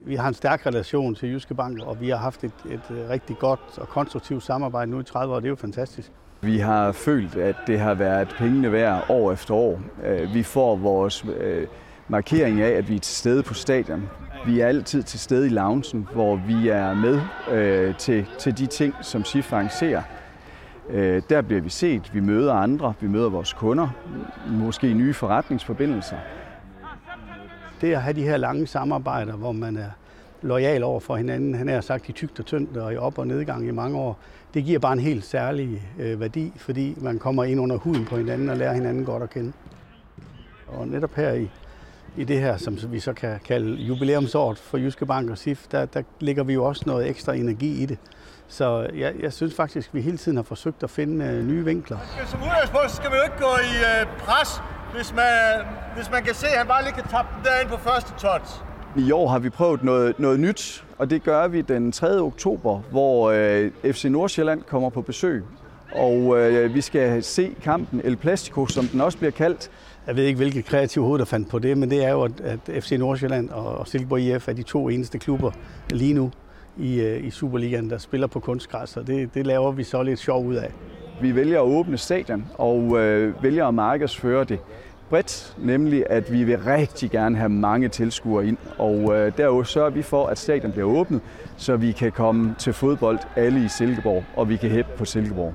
Vi har en stærk relation til Jyske Bank, og vi har haft et, et øh, rigtig godt og konstruktivt samarbejde nu i 30 år. Det er jo fantastisk. Vi har følt, at det har været pengene værd år efter år. Øh, vi får vores øh, markering af, at vi er til stede på stadion. Vi er altid til stede i loungen, hvor vi er med til, til de ting, som SIF arrangerer. Der bliver vi set, vi møder andre, vi møder vores kunder, måske nye forretningsforbindelser. Det at have de her lange samarbejder, hvor man er lojal over for hinanden, han har sagt i tygt og tyndt og i op- og nedgang i mange år, det giver bare en helt særlig øh, værdi, fordi man kommer ind under huden på hinanden og lærer hinanden godt at kende. Og netop her i, i det her, som vi så kan kalde jubilæumsåret for Jyske Bank og SIF, der, der ligger vi jo også noget ekstra energi i det. Så jeg, jeg synes faktisk, at vi hele tiden har forsøgt at finde øh, nye vinkler. Som udgangspunkt skal man jo ikke gå i øh, pres, hvis man, hvis man kan se, at han bare lige kan tappe den derind på første touch. I år har vi prøvet noget, noget nyt, og det gør vi den 3. oktober, hvor øh, FC Nordsjælland kommer på besøg. Og øh, vi skal se kampen El Plastico, som den også bliver kaldt. Jeg ved ikke, hvilket kreativ hoved, der fandt på det, men det er jo, at FC Nordsjælland og Silkeborg IF er de to eneste klubber lige nu i, øh, i Superligaen, der spiller på kunstgræs, og det, det laver vi så lidt sjov ud af. Vi vælger at åbne stadion og øh, vælger at markedsføre det bredt, nemlig at vi vil rigtig gerne have mange tilskuere ind, og øh, derudover sørger vi for, at stadion bliver åbnet, så vi kan komme til fodbold alle i Silkeborg, og vi kan hæppe på Silkeborg.